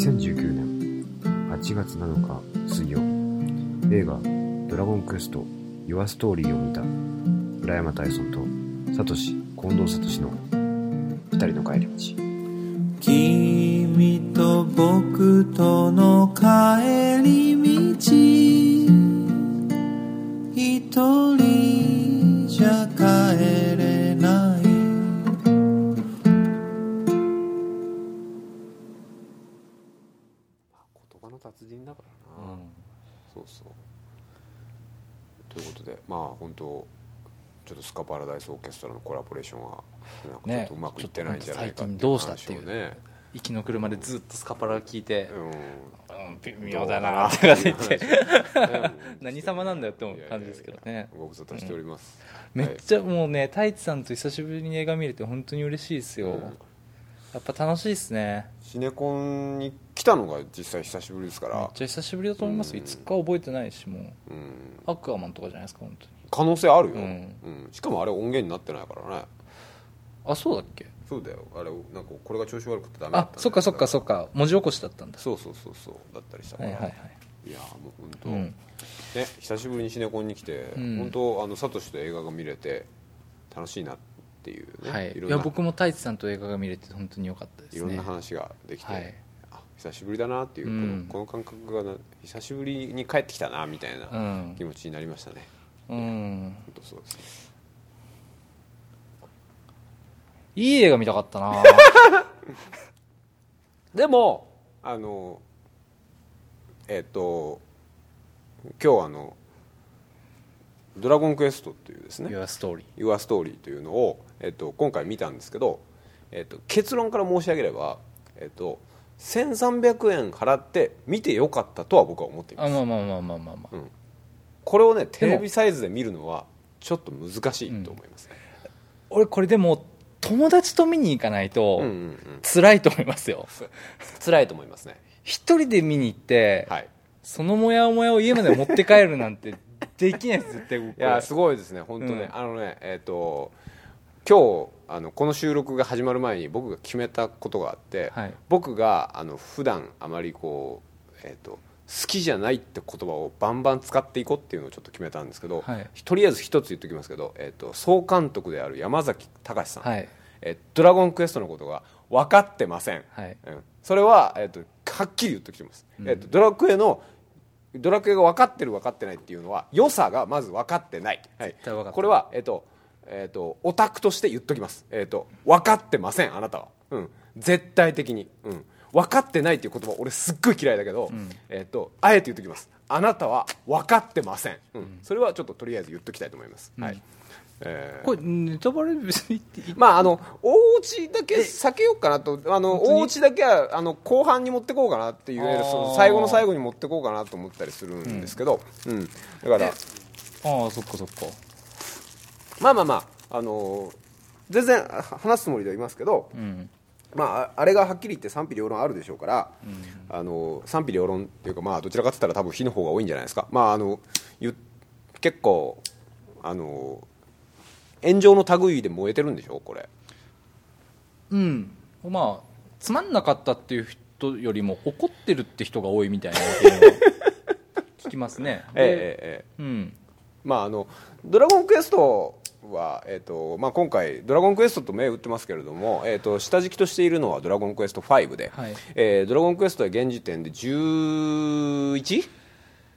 2019年8月7日水曜。映画「ドラゴンクエスト Your Story」を見た浦山大尊とサトシ近藤聡の二人の帰り道。君と僕との帰り道。一人スカパラダイスオーケストラのコラボレーションはなんかちょっとうまくいってないんじゃないかどうしたっていうね。行きの車でずっとスカパラ聞いて、うん。うん微妙だなって言ってね何様なんだよって思う感じですけどね。ご無沙汰しております、めっちゃもうね太一さんと久しぶりに映画見れて本当に嬉しいですよ、うん。やっぱ楽しいですね。シネコンに来たのが実際久しぶりですから。めっちゃ久しぶりだと思います。うん。いつか覚えてないしもう。うん。アクアマンとかじゃないですか本当に可能性あるよ、うん。うん。しかもあれ音源になってないからね。あそうだっけ？そうだよ。あれなんかこれが調子悪くてダメだったんだよあそっかそっかそっか。文字起こしだったんだ。そうそうそうそう。だったりしたから、はいはいはい。いやーもう本当、うん。ね久しぶりにシネコンに来て、うん。本当あのサトシと映画が見れて楽しいなっていうね、はい、いろんなや僕も太一さんと映画が見れて本当に良かったですね。いろんな話ができて、はい。あ久しぶりだなっていう、うん。このこの感覚がな久しぶりに帰ってきたなみたいなうん。気持ちになりましたね、うん本当そうですね。いい映画見たかったな。でもあのえっ、と今日あの「ドラゴンクエスト」っていうですね。Your Story「Your Story」というのを、えっと今回見たんですけど、えっと結論から申し上げれば、えっと1300円払って見てよかったとは僕は思っています。あまあまあまあまあまあまあ、これをねテレビサイズで見るのはちょっと難しいと思いますね、俺これでも友達と見に行かないとうんうんうん。辛いと思いますよ。辛いと思いますね。一人で見に行って、はい。そのモヤモヤを家まで持って帰るなんて できないです絶対僕。いやすごいですね本当ね、うん。あのねえっ、と今日あのこの収録が始まる前に僕が決めたことがあって、はい。僕があの普段あまりこうえっ、と好きじゃないって言葉をバンバン使っていこうっていうのをちょっと決めたんですけど、はい。とりあえず一つ言っておきますけど、えっと総監督である山崎隆さん、はい。えドラゴンクエストのことが分かってません、はい。うん、それは、えっとはっきり言ってきてます、えっとドラクエのドラクエが分かってる分かってないっていうのは良さがまず分かってない、はい。これは、えっとえっとオタクとして言っときます、えっと分かってませんあなたは、うん、絶対的に、うん、分かってないっていう言葉俺すっごい嫌いだけど、えっとあえて言っときます。あなたは分かってません、うん。それはちょっととりあえず言っときたいと思います、はい。えー。これネタバレ別にまああの大内だけ避けようかなと。あの大内だけはあの後半に持ってこうかなっていう最後の最後に持ってこうかなと思ったりするんですけど、うん。だから。ああそっかそっか。まあまあまああの全然あ話すつもりではいますけど、うんまあ、ああれがはっきり言って賛否両論あるでしょうから、あの賛否両論っていうか、まあ、どちらかって言ったら多分火の方が多いんじゃないですか、まあ、あのゆ結構あの炎上の類で燃えてるんでしょこれ。うん。まあつまんなかったっていう人よりも怒ってるって人が多いみたいな聞きますね。ええでええうんまああのドラゴンクエストは、えーとまあ、今回ドラゴンクエストと銘打ってますけれども、えー、と下敷きとしているのはドラゴンクエスト5で、はい。えードラゴンクエストは現時点で11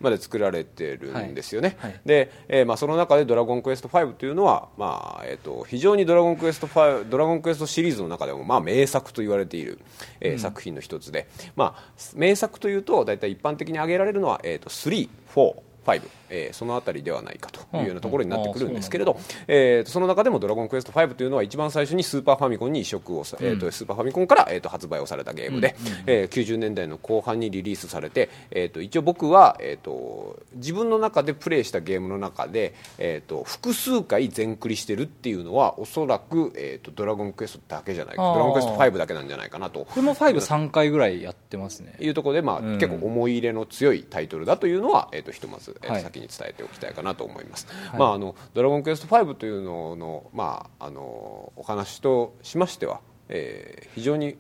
まで作られてるんですよね、はい。はい。で、えーまあ、その中でドラゴンクエスト5というのは、まあえー、と非常にドラゴンクエスト5ドラゴンクエストシリーズの中でも、まあ、名作と言われている、えー作品の一つで、まあ、名作というと大体一般的に挙げられるのは、えー、と3、4、5、えーそのあたりではないかというようなところになってくるんですけれど、えーとその中でも「ドラゴンクエスト5」というのは一番最初にスーパーファミコンに移植をさ、えーとスーパーファミコンから、えー、と発売をされたゲームで、えー90年代の後半にリリースされて、えー、と一応僕は、えー、と自分の中でプレイしたゲームの中で、えー、と複数回全クリしてるっていうのはおそらく、えー、とドラゴンクエストだけじゃないかドラゴンクエスト5だけなんじゃないかなと。これも53回ぐらいやってますね。いうところで、まあうん結構思い入れの強いタイトルだというのは、えー、とひとまず、えー先に伝えておきたいかなと思います、まあ、あのドラゴンクエスト5というのの,、まあ、あのお話としましては、えー非常に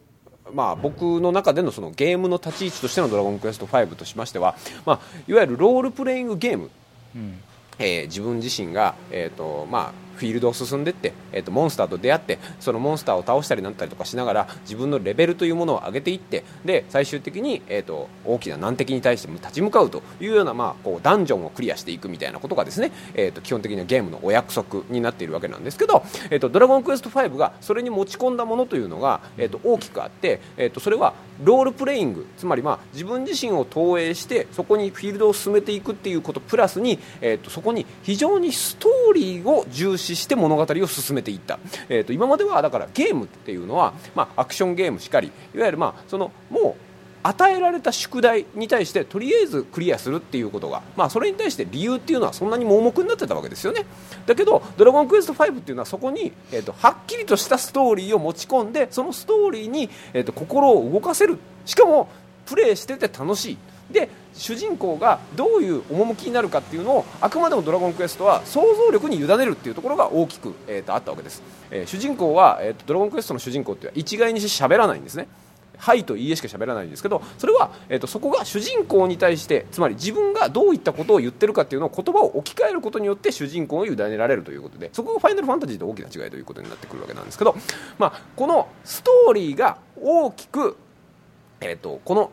まあ、僕の中でのそのゲームの立ち位置としての「ドラゴンクエスト5」としましては、まあ、いわゆるロールプレイングゲーム。うん。えー自分自身が、えーとまあ、フィールドを進んでって、えー、とモンスターと出会ってそのモンスターを倒したりなんたりとかしながら自分のレベルというものを上げていってで最終的に、えー、と大きな難敵に対して立ち向かうというような、まあ、こうダンジョンをクリアしていくみたいなことがですね、えー、と基本的にはゲームのお約束になっているわけなんですけど、えー、とドラゴンクエスト5がそれに持ち込んだものというのが、えー、と大きくあって、えー、とそれはロールプレイングつまり、まあ、自分自身を投影してそこにフィールドを進めていくっていうことプラスに、えー、とそこに非常にストーリーを重視して物語を進めていった、えー、と今まではだからゲームっていうのは、まあ、アクションゲームしかりいわゆる、まあ、そのもう与えられた宿題に対してとりあえずクリアするっていうことが、まあ、それに対して理由っていうのはそんなに盲目になってたわけですよね。だけど「ドラゴンクエスト5」っていうのはそこに、えー、とはっきりとしたストーリーを持ち込んでそのストーリーに、えー、と心を動かせる。しかもプレイしてて楽しい。で主人公がどういう趣になるかっていうのをあくまでも「ドラゴンクエスト」は想像力に委ねるっていうところが大きく、えー、とあったわけです、えー主人公は、えーと「ドラゴンクエスト」の主人公っては一概にして喋らないんですね。はいといいえしか喋らないんですけどそれは、えー、とそこが主人公に対してつまり自分がどういったことを言ってるかっていうのを言葉を置き換えることによって主人公を委ねられるということでそこがファイナルファンタジーと大きな違いということになってくるわけなんですけど、まあ、このストーリーが大きく、えー、とこの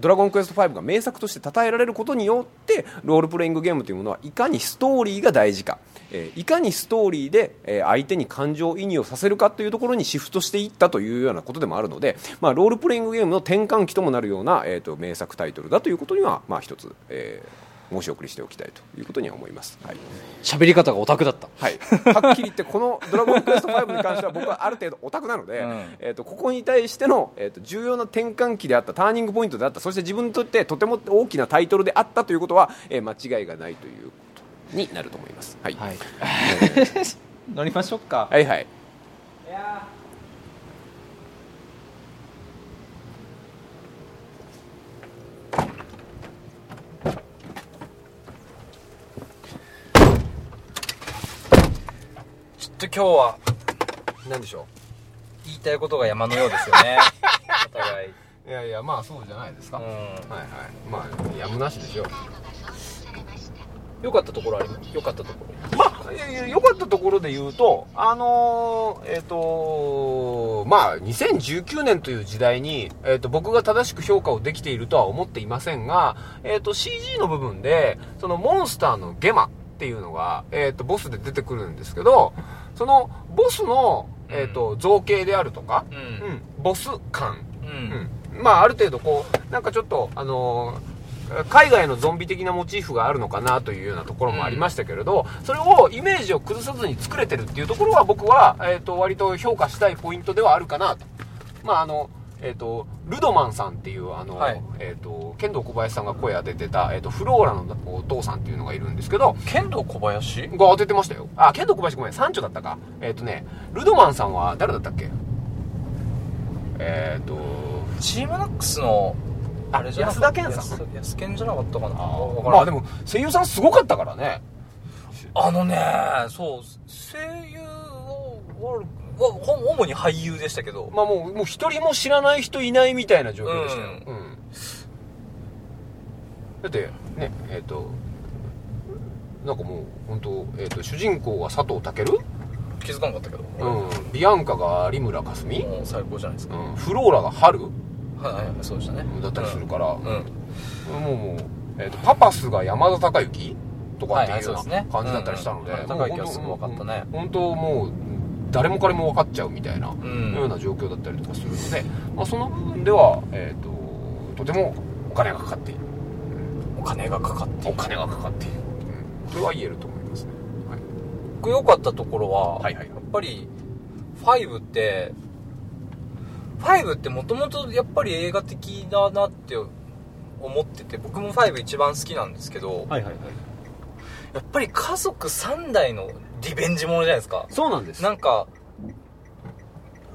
ドラゴンクエスト5が名作として称えられることによってロールプレイングゲームというものはいかにストーリーが大事か、えーいかにストーリーで、えー相手に感情移入をさせるかというところにシフトしていったというようなことでもあるので、まあ、ロールプレイングゲームの転換期ともなるような、えー、と名作タイトルだということには、まあ、一つ、えー申し送りしておきたいということには思います。はい。喋り方がオタクだった。はい、はっきり言ってこの「ドラゴンクエスト5」に関しては僕はある程度オタクなので、うん。えー、とここに対しての、えー、と重要な転換期であったターニングポイントであった。そして自分にとってとても大きなタイトルであったということは、えー間違いがないということになると思います。はい、はい。乗りましょうか。はい、はい。ちょと今日はなんでしょ言いたいことが山のようですよね。お互い、ういやいやまあそうじゃないですか、うん、はいはい。まあやむなしでしょう。よかったところあります？よかったところ。まあ、良かったところで言うと、あのーえっ、とまあ、2019年という時代に、えっ、と、僕が正しく評価をできているとは思っていませんが、えっ、と、CG の部分で、そのモンスターのゲマっていうのが、えっ、と、ボスで出てくるんですけど、その、ボスの、えっ、と、造形であるとか、ううんん、ボス感、うん、うん、まあある程度こうなんかちょっとあのー海外のゾンビ的なモチーフがあるのかなというようなところもありましたけれど、それをイメージを崩さずに作れてるっていうところは僕は、えー、と割と評価したいポイントではあるかなと。まああのえー、とルドマンさんっていうあの、はい。えー、と剣道小林さんが声当ててた、えー、とフローラのお父さんっていうのがいるんですけど剣道小林？が当ててましたよ。あ剣道小林ごめん三丁だったか。えっ、とねルドマンさんは誰だったっけ？えっ、とチームナックスのああれじゃ安田健さん。安安健じゃなかったかな？まあでも声優さんすごかったからね。あのねそう声優は悪く主に俳優でしたけど、まあもうもう一人も知らない人いないみたいな状況でしたよ、ううん。だってねえっ、となんかもう本当えっ、と主人公が佐藤健、気づかなかったけど、うん、ビアンカが有村架純、最高じゃないですか、うん、フローラが春はいはいはいそうでしたね。だったりするから、うん、うん。もうもう、えー、とパパスが山田孝之とかっていうような感じだったりしたので、うん。もう高之はすぐ分かったね。本当もう誰も彼も分かっちゃうみたいな、ん。ような状況だったりとかするので、まあ、その部分では、えー、ととてもお金がかかっている。お金がかかってお金がかかっている、うれは言えると思いますね、はい。僕良かったところは、はいはい。やっぱり5って5ってもともとやっぱり映画的だなって思ってて僕も5一番好きなんですけど、はいはいはい。やっぱり家族3代のリベンジものじゃないですか。そうなんです。なんか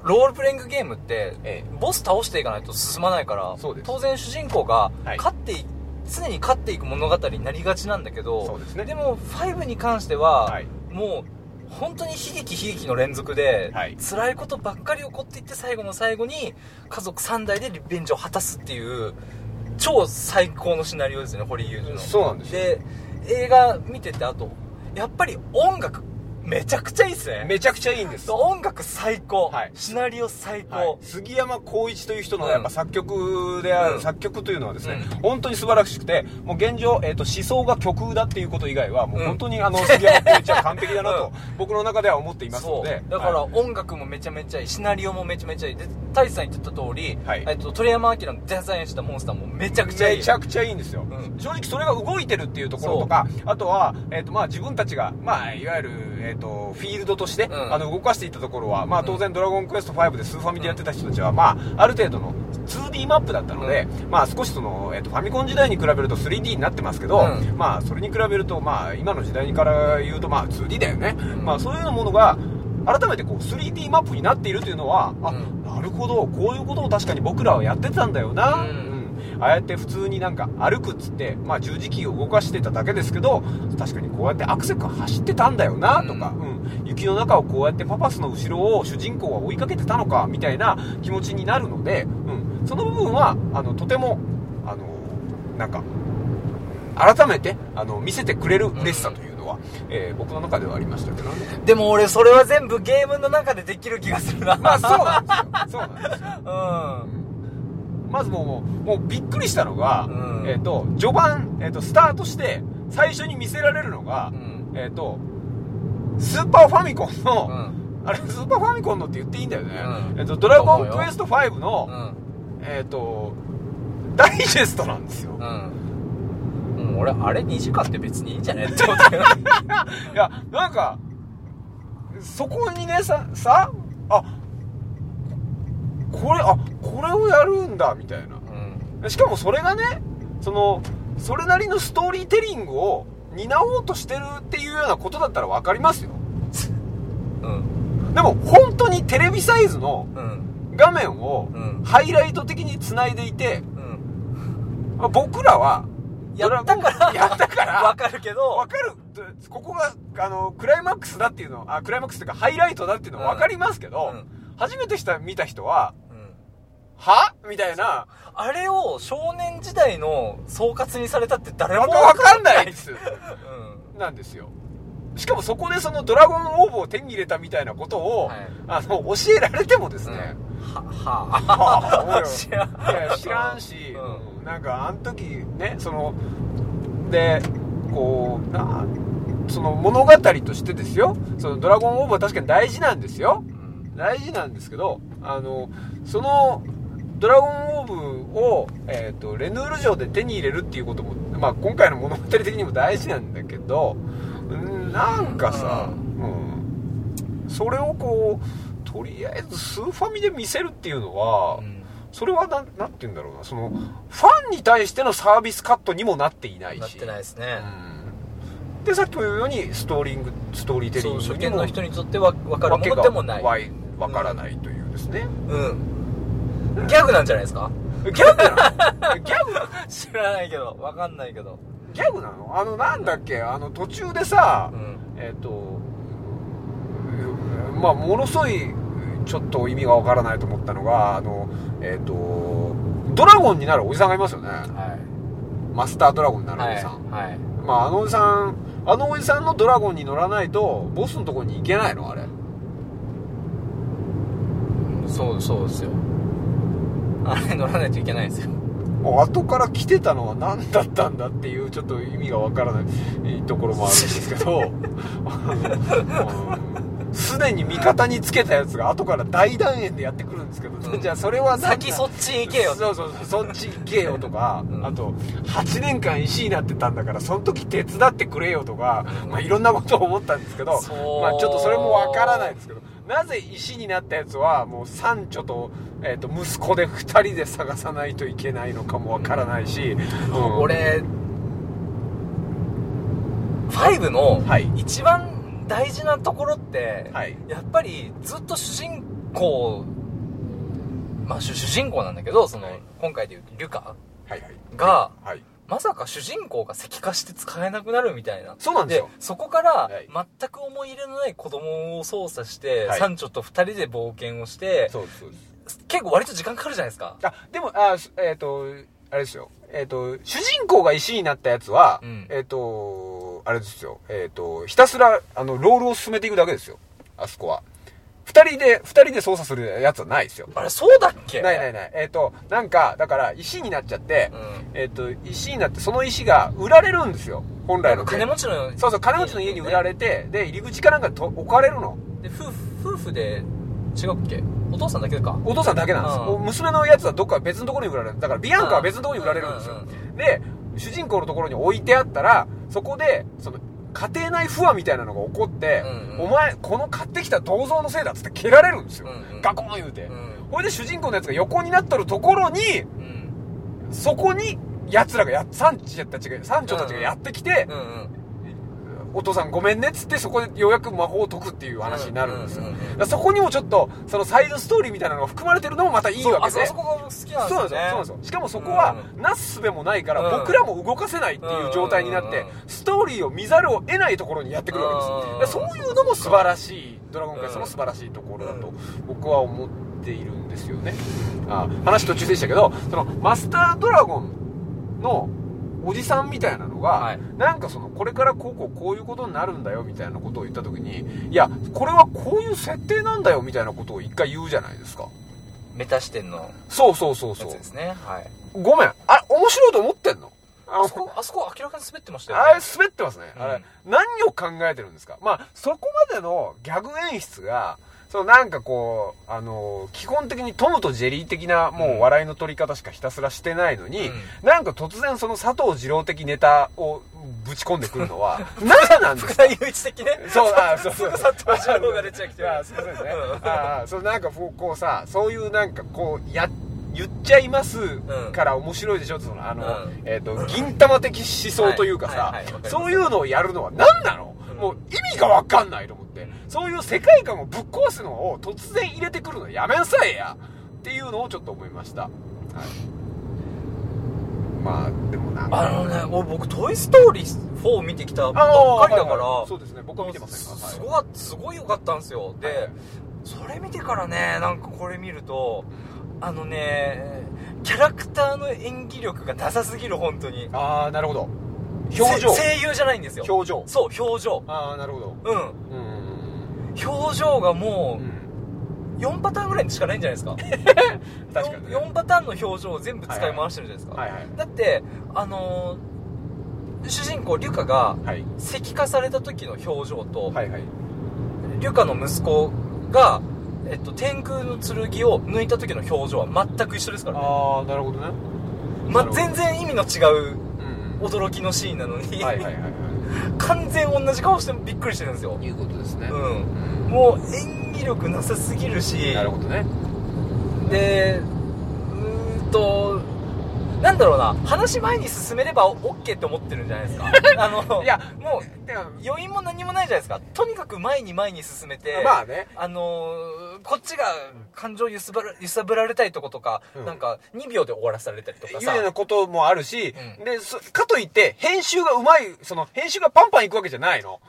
ロールプレイングゲームって、えボス倒していかないと進まないから当然主人公がはい。勝ってい、常に勝っていく物語になりがちなんだけどそうですね。も5に関しては、はい。もう本当に悲劇悲劇の連続で、はい。辛いことばっかり起こっていって最後の最後に家族3代でリベンジを果たすっていう超最高のシナリオですよねホリー・ユーズの。そうなんですよ。で映画見ててあとやっぱり音楽めちゃくちゃいいっすね。めちゃくちゃいいんです。音楽最高、はい。シナリオ最高、はい、杉山浩一という人のうんやっぱ作曲である、うん。作曲というのはですね、うん。本当に素晴らしくてもう現状、えー、と思想が極右だっていうこと以外はもううん。本当にあの杉山浩一は完璧だなと うん。僕の中では思っていますのでだからはい。音楽もめちゃめちゃいい。シナリオもめちゃめちゃいい。で太一さん言ってた通り、はい。えっと、鳥山明のデザインしたモンスターもめちゃくちゃいい。めちゃくちゃいいんですよ、うん。正直それが動いてるっていうところとかあとは、えーとまあ、自分たちが、まあ、いわゆる、えー、とフィールドとして、うん。あの動かしていったところは、まあ、当然「ドラゴンクエスト5」でスーファミでやってた人たちは、まあ、ある程度の 2D マップだったので、まあ、少しその、えー、とファミコン時代に比べると 3D になってますけど、うん。まあ、それに比べると、まあ、今の時代から言うと、まあ、2D だよね、ん。まあ、そういうようなものが改めてこう 3D マップになっているというのはあ、うん。なるほどこういうことを確かに僕らはやってたんだよな、うんうんああやって普通になんか歩くっつって、まあ、十字キーを動かしてただけですけど確かにこうやってアクセク走ってたんだよなとか、うん。雪の中をこうやってパパスの後ろを主人公は追いかけてたのかみたいな気持ちになるので、うん、その部分はあのとてもあのなんか改めてあの見せてくれる嬉しさというのは、えー僕の中ではありましたけどね。でも俺それは全部ゲームの中でできる気がするな。まあそうなんですよ。そうなんですよ。うんまずもうもうびっくりしたのが、うん。えっ、と序盤、えー、とスタートして最初に見せられるのが、うん。えっ、とスーパーファミコンの、うん。あれスーパーファミコンのって言っていいんだよね、うん。えっ、とドラゴンクエスト5の、うん。えっ、とダイジェストなんですよ、俺あれ2時間って別にいいんじゃないって思ったよ。いやなんかそこにねささあこれあこれをやるんだみたいな。うん。しかもそれがねそのそれなりのストーリーテリングを担おうとしてるっていうようなことだったら分かりますよ。うん。でも本当にテレビサイズのうん。画面をうん。ハイライト的につないでいてうん。僕らはやったからやったから わかるけど。分かる。ここがあのクライマックスだっていうのあクライマックスっていうかハイライトだっていうのは分かりますけど、うん初めてした見た人はうん。は？みたいな。あれを少年時代の総括にされたって誰わもかわかんないです。うん。なんですよ。しかもそこでそのドラゴンオーブを手に入れたみたいなことを、はい。あの教えられてもですね、はは。はあおいおい知らん。知らんし、うなんかあの時ねそのでこうなその物語としてですよ。そのドラゴンオーブは確かに大事なんですよ。うん大事なんですけどあのそのドラゴンオーブを、えー、とレヌール城で手に入れるっていうことも、まあ、今回の物語的にも大事なんだけどうんなんかさ、うん、それをこうとりあえずスーファミで見せるっていうのは、うん。それはなんなんて言うんだろうな。そのファンに対してのサービスカットにもなっていないし。なってないですね、うん。でさっきも言うようにストーリングストーリーテリングにも初見の人にとっては分かるものでもないわいわからないというですね、うん。ギャグなんじゃないですか？ギャグなの？ギャグ？なの知らないけど。分かんないけど。ギャグなの？あのなんだっけ？あの途中でさ、うん。えっ、とまあものすごいちょっと意味がわからないと思ったのがあのえっ、とドラゴンになるおじさんがいますよね。はマスタードラゴンにないるおはいじさん、はい。まああのおじさんあのおじさんのドラゴンに乗らないとボスのところに行けないの？あれそうそうですよ。あれ乗らないといけないんですよ。後から来てたのは何だったんだっていうちょっと意味がわからないところもあるんですけど。すでに味方につけたやつが後から大団円でやってくるんですけど、うん。じゃあそれは先そっち行けよ。そうそうそうそっち行けよとか、うん。あと8年間石になってたんだからその時手伝ってくれよとか、うん。まあ、いろんなことを思ったんですけど、まあ、ちょっとそれもわからないですけどなぜ石になったやつはもう三女と,、えー、と息子で2人で探さないといけないのかもわからないし、うん。俺5のはい。一番大事なところって、はい。やっぱりずっと主人公まあ主主人公なんだけどその、はい。今回でいうリュカはいはい。がはいまさか主人公が石化して使えなくなるみたいな。そうなんですよ。そこからはい。全く思い入れのない子供を操作して、はい。サンチョと二人で冒険をしてそうですそうです。結構割と時間かかるじゃないですか。あでもあすえっ、とあれですよ。えっ、と主人公が石になったやつは、うん。えっ、とあれですよ。えっ、とひたすらあのロールを進めていくだけですよ。あそこは二人で二人で操作するやつはないですよ。あれそうだっけ？ないないない。えっ、となんかだから石になっちゃって、うん。えっ、と石になってその石が売られるんですよ。本来の金持ちのそうそう金持ちの家に売られてで入り口かなんかにと置かれるの。で夫婦夫婦で違うっけ？お父さんだけか。お父さんだけなんです、うん。娘のやつはどっか別のところに売られる。だからビアンカは別のところに売られるんですよ、うん。で主人公のところに置いてあったらそこでその家庭内不和みたいなのが起こって、うんうん。お前この買ってきた銅像のせいだっつって蹴られるんですよ、うんうん。ガコン言うて、うんこれで主人公のやつが横になっとるところにうん。そこに奴らがやサンチたちがサンチョたちがやってきて、うんうんお父さんごめんねっつってそこでようやく魔法を解くっていう話になるんですよ、そこにもちょっとそのサイドストーリーみたいなのが含まれてるのもまたいいわけであそあそこが好きなんですよね。そうなんですよ。そうなんですよ。しかもそこはうなすすべもないからうん僕らも動かせないっていう状態になってうんストーリーを見ざるを得ないところにやってくるわけですそういうのも素晴らしいドラゴンクエストの素晴らしいところだと僕は思っているんですよね。あ話途中でしたけどそのマスタードラゴンのおじさんみたいなのが、はい。なんかそのこれからこうこうこういうことになるんだよみたいなことを言った時にいやこれはこういう設定なんだよみたいなことを一回言うじゃないですか。メタ視点のそうそうそうやそう。つですね。はい。ごめん。あれ面白いと思ってんの？ああそこあそこ明らかに滑ってましたよね。あれ滑ってますね、うん。あれ何を考えてるんですか？まあそこまでのギャグ演出がそのなんかこうあの基本的にトムとジェリー的なもう笑いの取り方しかひたすらしてないのに、うん。なんか突然その佐藤二郎的ネタをぶち込んでくるのは 何なんですか？福田雄一的ね？そう、あそう。そう。佐藤二郎が出ちゃう来てるあすいませんね。うんああ、そう、なんかこう、こうさ、そういうなんかこう、や、言っちゃいますから面白いでしょ、その、あの、うん。えっ、と、銀玉的思想というかさはいはいはいそういうのをやるのは何なの、うんもう意味がわかんないと思って、そういう世界観をぶっ壊すのを突然入れてくるのやめなさいやっていうのをちょっと思いました。はい。まあ、でもな。あのね俺僕「トイ・ストーリー4」見てきたばっかりだから、はいはいそうですね、僕は見てませんが。すごかすごい良かったんですよで、はいそれ見てからねなんかこれ見るとあのねキャラクターの演技力がなさすぎる本当にああ、なるほど。表情。せ声優じゃないんですよ。表情。そう表情。ああ、なるほど。うん。うん。表情がもうん。う4パターンぐらいしかないんじゃないですか。確かにね。4, パターンの表情を全部使い回してるじゃないですか、はいはい。だってあのー主人公リュカがはい。石化された時の表情と、はいはい。リュカの息子が、えっと、天空の剣を抜いた時の表情は全く一緒ですからね、ああなるほどね。まなるほど全然意味の違ううん驚きのシーンなのに、はいはいはいは完全同じ顔してびっくりしてるんですよ。いいうことですね。うん。もう演技力なさすぎるし。なるほどね。でうーんとなんだろうな。話前に進めれば OK って思ってるんじゃないですか。あのいやもう余韻も何もないじゃないですか。とにかく前に前に進めてまあね。あのーこっちが感情揺さぶら揺さぶられたいとことか、うん。なんか2秒で終わらされたりとかさ。いうようなこともあるし、うん。でそかといって編集がうまいその編集がパンパンいくわけじゃないの。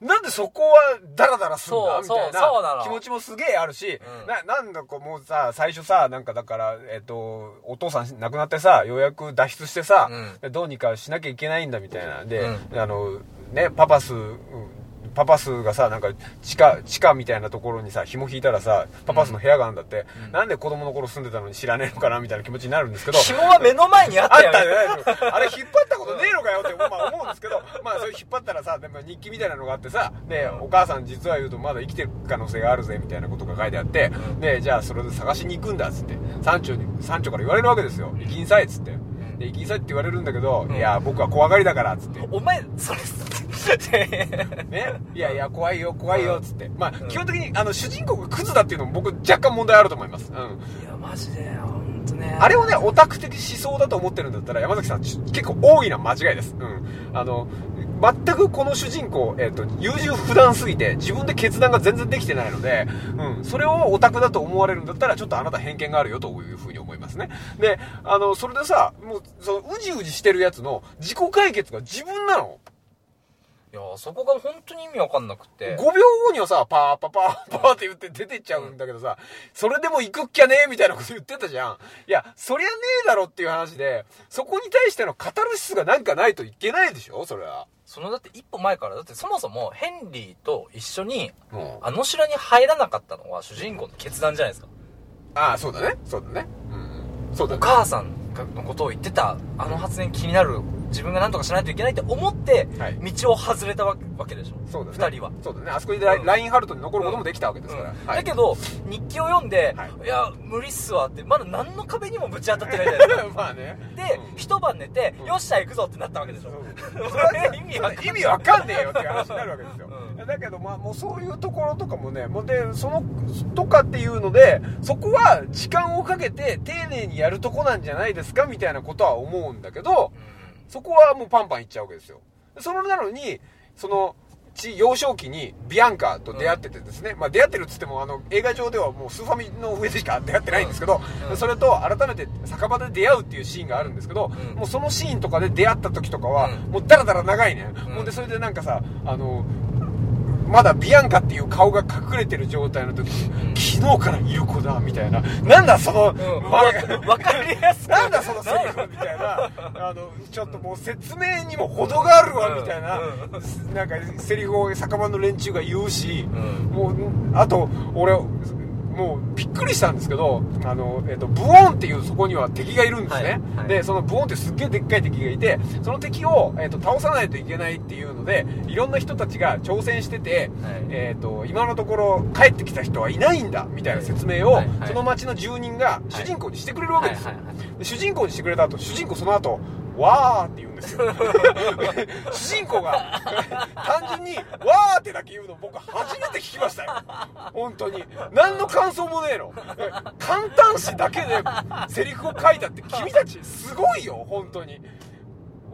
ななんでそこはダラダラするんだ？みそうたいそうそうなの。な気持ちもすげえあるし、うん。ななんだこうもうさ最初さなんかだから、えっとお父さん亡くなってさようやく脱出してさ、どうにかしなきゃいけないんだみたいな。で、うあのねパパス、うんパパスがさなんか地下地下みたいなところにさ紐引いたらさパパスの部屋があるんだって、うん。なんで子供の頃住んでたのに知らねえのかなみたいな気持ちになるんですけど。紐は目の前にあっあたよったよね。あれ引っ張ったことねえのかよって、まあ、思うんですけど。まあそれ引っ張ったらさでも日記みたいなのがあってさでお母さん実は言うとまだ生きてる可能性があるぜみたいなことが書いてあって。んでじゃあそれで探しに行くんだっつって。山頂に山頂から言われるわけですよ。行きんさいっつってで行きんさいって言われるんだけど、ん。いや僕は怖がりだからっつって。お前それ ね、いやいや怖いよ怖いよっつって、まあ、基本的にあの主人公がクズだっていうのも僕若干問題あると思います、うん、いやマジで本当ね。あれをねオタク的思想だと思ってるんだったら山崎さん結構大いな間違いです、うん、あの全くこの主人公、えっと優柔不断すぎて自分で決断が全然できてないので、うん、それをオタクだと思われるんだったらちょっとあなた偏見があるよというふうに思いますね。であのそれでさもうそのうじうじしてるやつの自己解決が自分なの。いやそこが本当に意味わかんなくて5秒後にはさ、パーパパーパーって言って出てっちゃうんだけどさ、それでも行くっきゃねえみたいなこと言ってたじゃん。いや、そりゃねえだろっていう話で、そこに対してのカタルシスがなんかないといけないでしょ？それは。そのだって一歩前からだってそもそもヘンリーと一緒にうん。あの城に入らなかったのは主人公の決断じゃないですかああ、そうだね。そうだね。うん。そうだおね。母さんのことを言ってたあの発言気になる自分が何とかしないといけないって思ってはい。道を外れたわけでしょ？そうだね。二人は。そうだね。あそこでライ,、ンハルトに残ることもできたわけですから。うん。はい。だけど日記を読んで、はい。い、や無理っすわってまだ何の壁にもぶち当たってないじゃないですか。まあね。で、うん。一晩寝て、うん。よっしゃ行くぞってなったわけでしょ、そう意味わか意味わかんねえよって話になるわけですよ、うん。だけどまあもうそういうところとかもねもうでそのとかっていうのでそこは時間をかけて丁寧にやるとこなんじゃないですかみたいなことは思うんだけどそこはもうパンパンいっちゃうわけですよ。それなのにそのち幼少期にビアンカと出会っててですね、まあ出会ってるっつってもあの映画上ではもうスーファミの上でしか出会ってないんですけど、うん。それと改めて酒場で出会うっていうシーンがあるんですけど、うん。もうそのシーンとかで出会った時とかは、うん。もうダラダラ長いね、うん。ほんでそれでなんかさあのまだビアンカっていう顔が隠れてる状態の時に、うん昨日からいる子だみたいな。なんだその、うん。まわわかりやすくなんだそのセリフみたいな。あのちょっともう説明にも程があるわみたいな、うん。なんかセリフを酒場の連中が言うし、うん。もうあと俺もうびっくりしたんですけどあの、えっとブオーンっていうそこには敵がいるんですね、はいはい。でそのブオーンってすっげえでっかい敵がいてその敵を、えっと倒さないといけないっていうのでいろんな人たちが挑戦してて、はい。えっと今のところ帰ってきた人はいないんだみたいな説明を、はいはい。その町の住人が主人公にしてくれるわけですよ、主人公にしてくれた後主人公その後わーって言うんですよ。主人公が単純にわーってだけ言うの僕初めて聞きましたよ。本当に。何の感想もねえの。え簡単詞だけでセリフを書いたって君たちすごいよ本当に。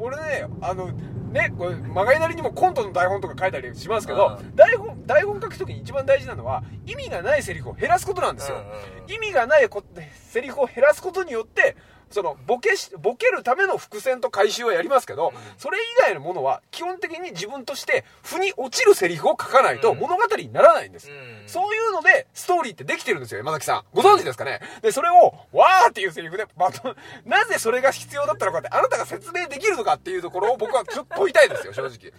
俺ねあのねこれまがいなりにもコントの台本とか書いたりしますけどうん。台本台本書く時に一番大事なのは意味がないセリフを減らすことなんですよ、うんうんうん。意味がないこセリフを減らすことによってそのボケしボケるための伏線と回収はやりますけど、それ以外のものは基本的に自分として腑に落ちるセリフを書かないとうん。物語にならないんです、うん。そういうのでストーリーってできてるんですよ山崎さん。ご存知ですかね？でそれをわーっていうセリフでまとなぜそれが必要だったのかってあなたが説明できるのかっていうところを僕はちょっと問いたいですよ正直。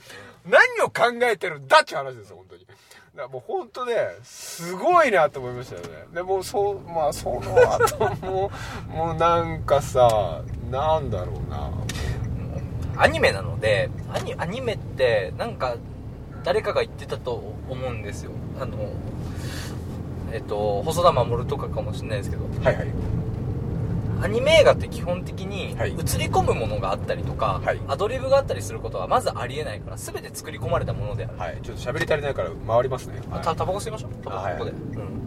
何を考えてるんだっていう話ですよ本当にだもう本当ねすごいなと思いましたよね。でもうそうまあその後も もうなんかさなんだろうな。アニメなのでアニアニメってなんか誰かが言ってたと思うんですよ。あのえっと細田守とかかもしれないですけど。はいはいアニメ映画って基本的にはい。映り込むものがあったりとか、はい。アドリブがあったりすることはまずありえないから全て作り込まれたものである、はい。ちょっと喋り足りないから回りますね。はい。たタバコ吸いましょう。タバコあここで、はいうん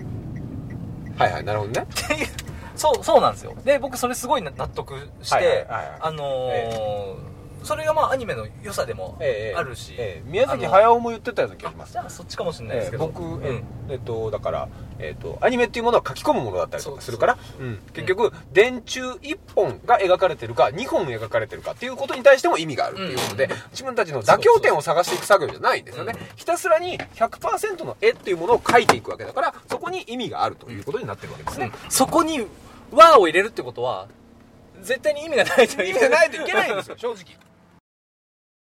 はいはいなるほどね。っていうそうそうなんですよ。で僕それすごい納得して、はいはいはいはいあのーえそれがまあアニメの良さでもええあるし、ええ。宮崎駿も言ってたような気がします。じゃあそっちかもしれないですけど、えー僕、うん。ええっとだから、えっとアニメっていうものは書き込むものだったりとかするからうん。結局、電柱1本が描かれてるか2本描かれてるかっていうことに対しても意味があるっていうことで、うん。自分たちの妥協点を探していく作業じゃないんですよね、うん。ひたすらに100%の絵っていうものを描いていくわけだからそこに意味があるということになってるわけですね、そこに「和」を入れるってことは絶対に意味がないと意味がないといけないんですよ正直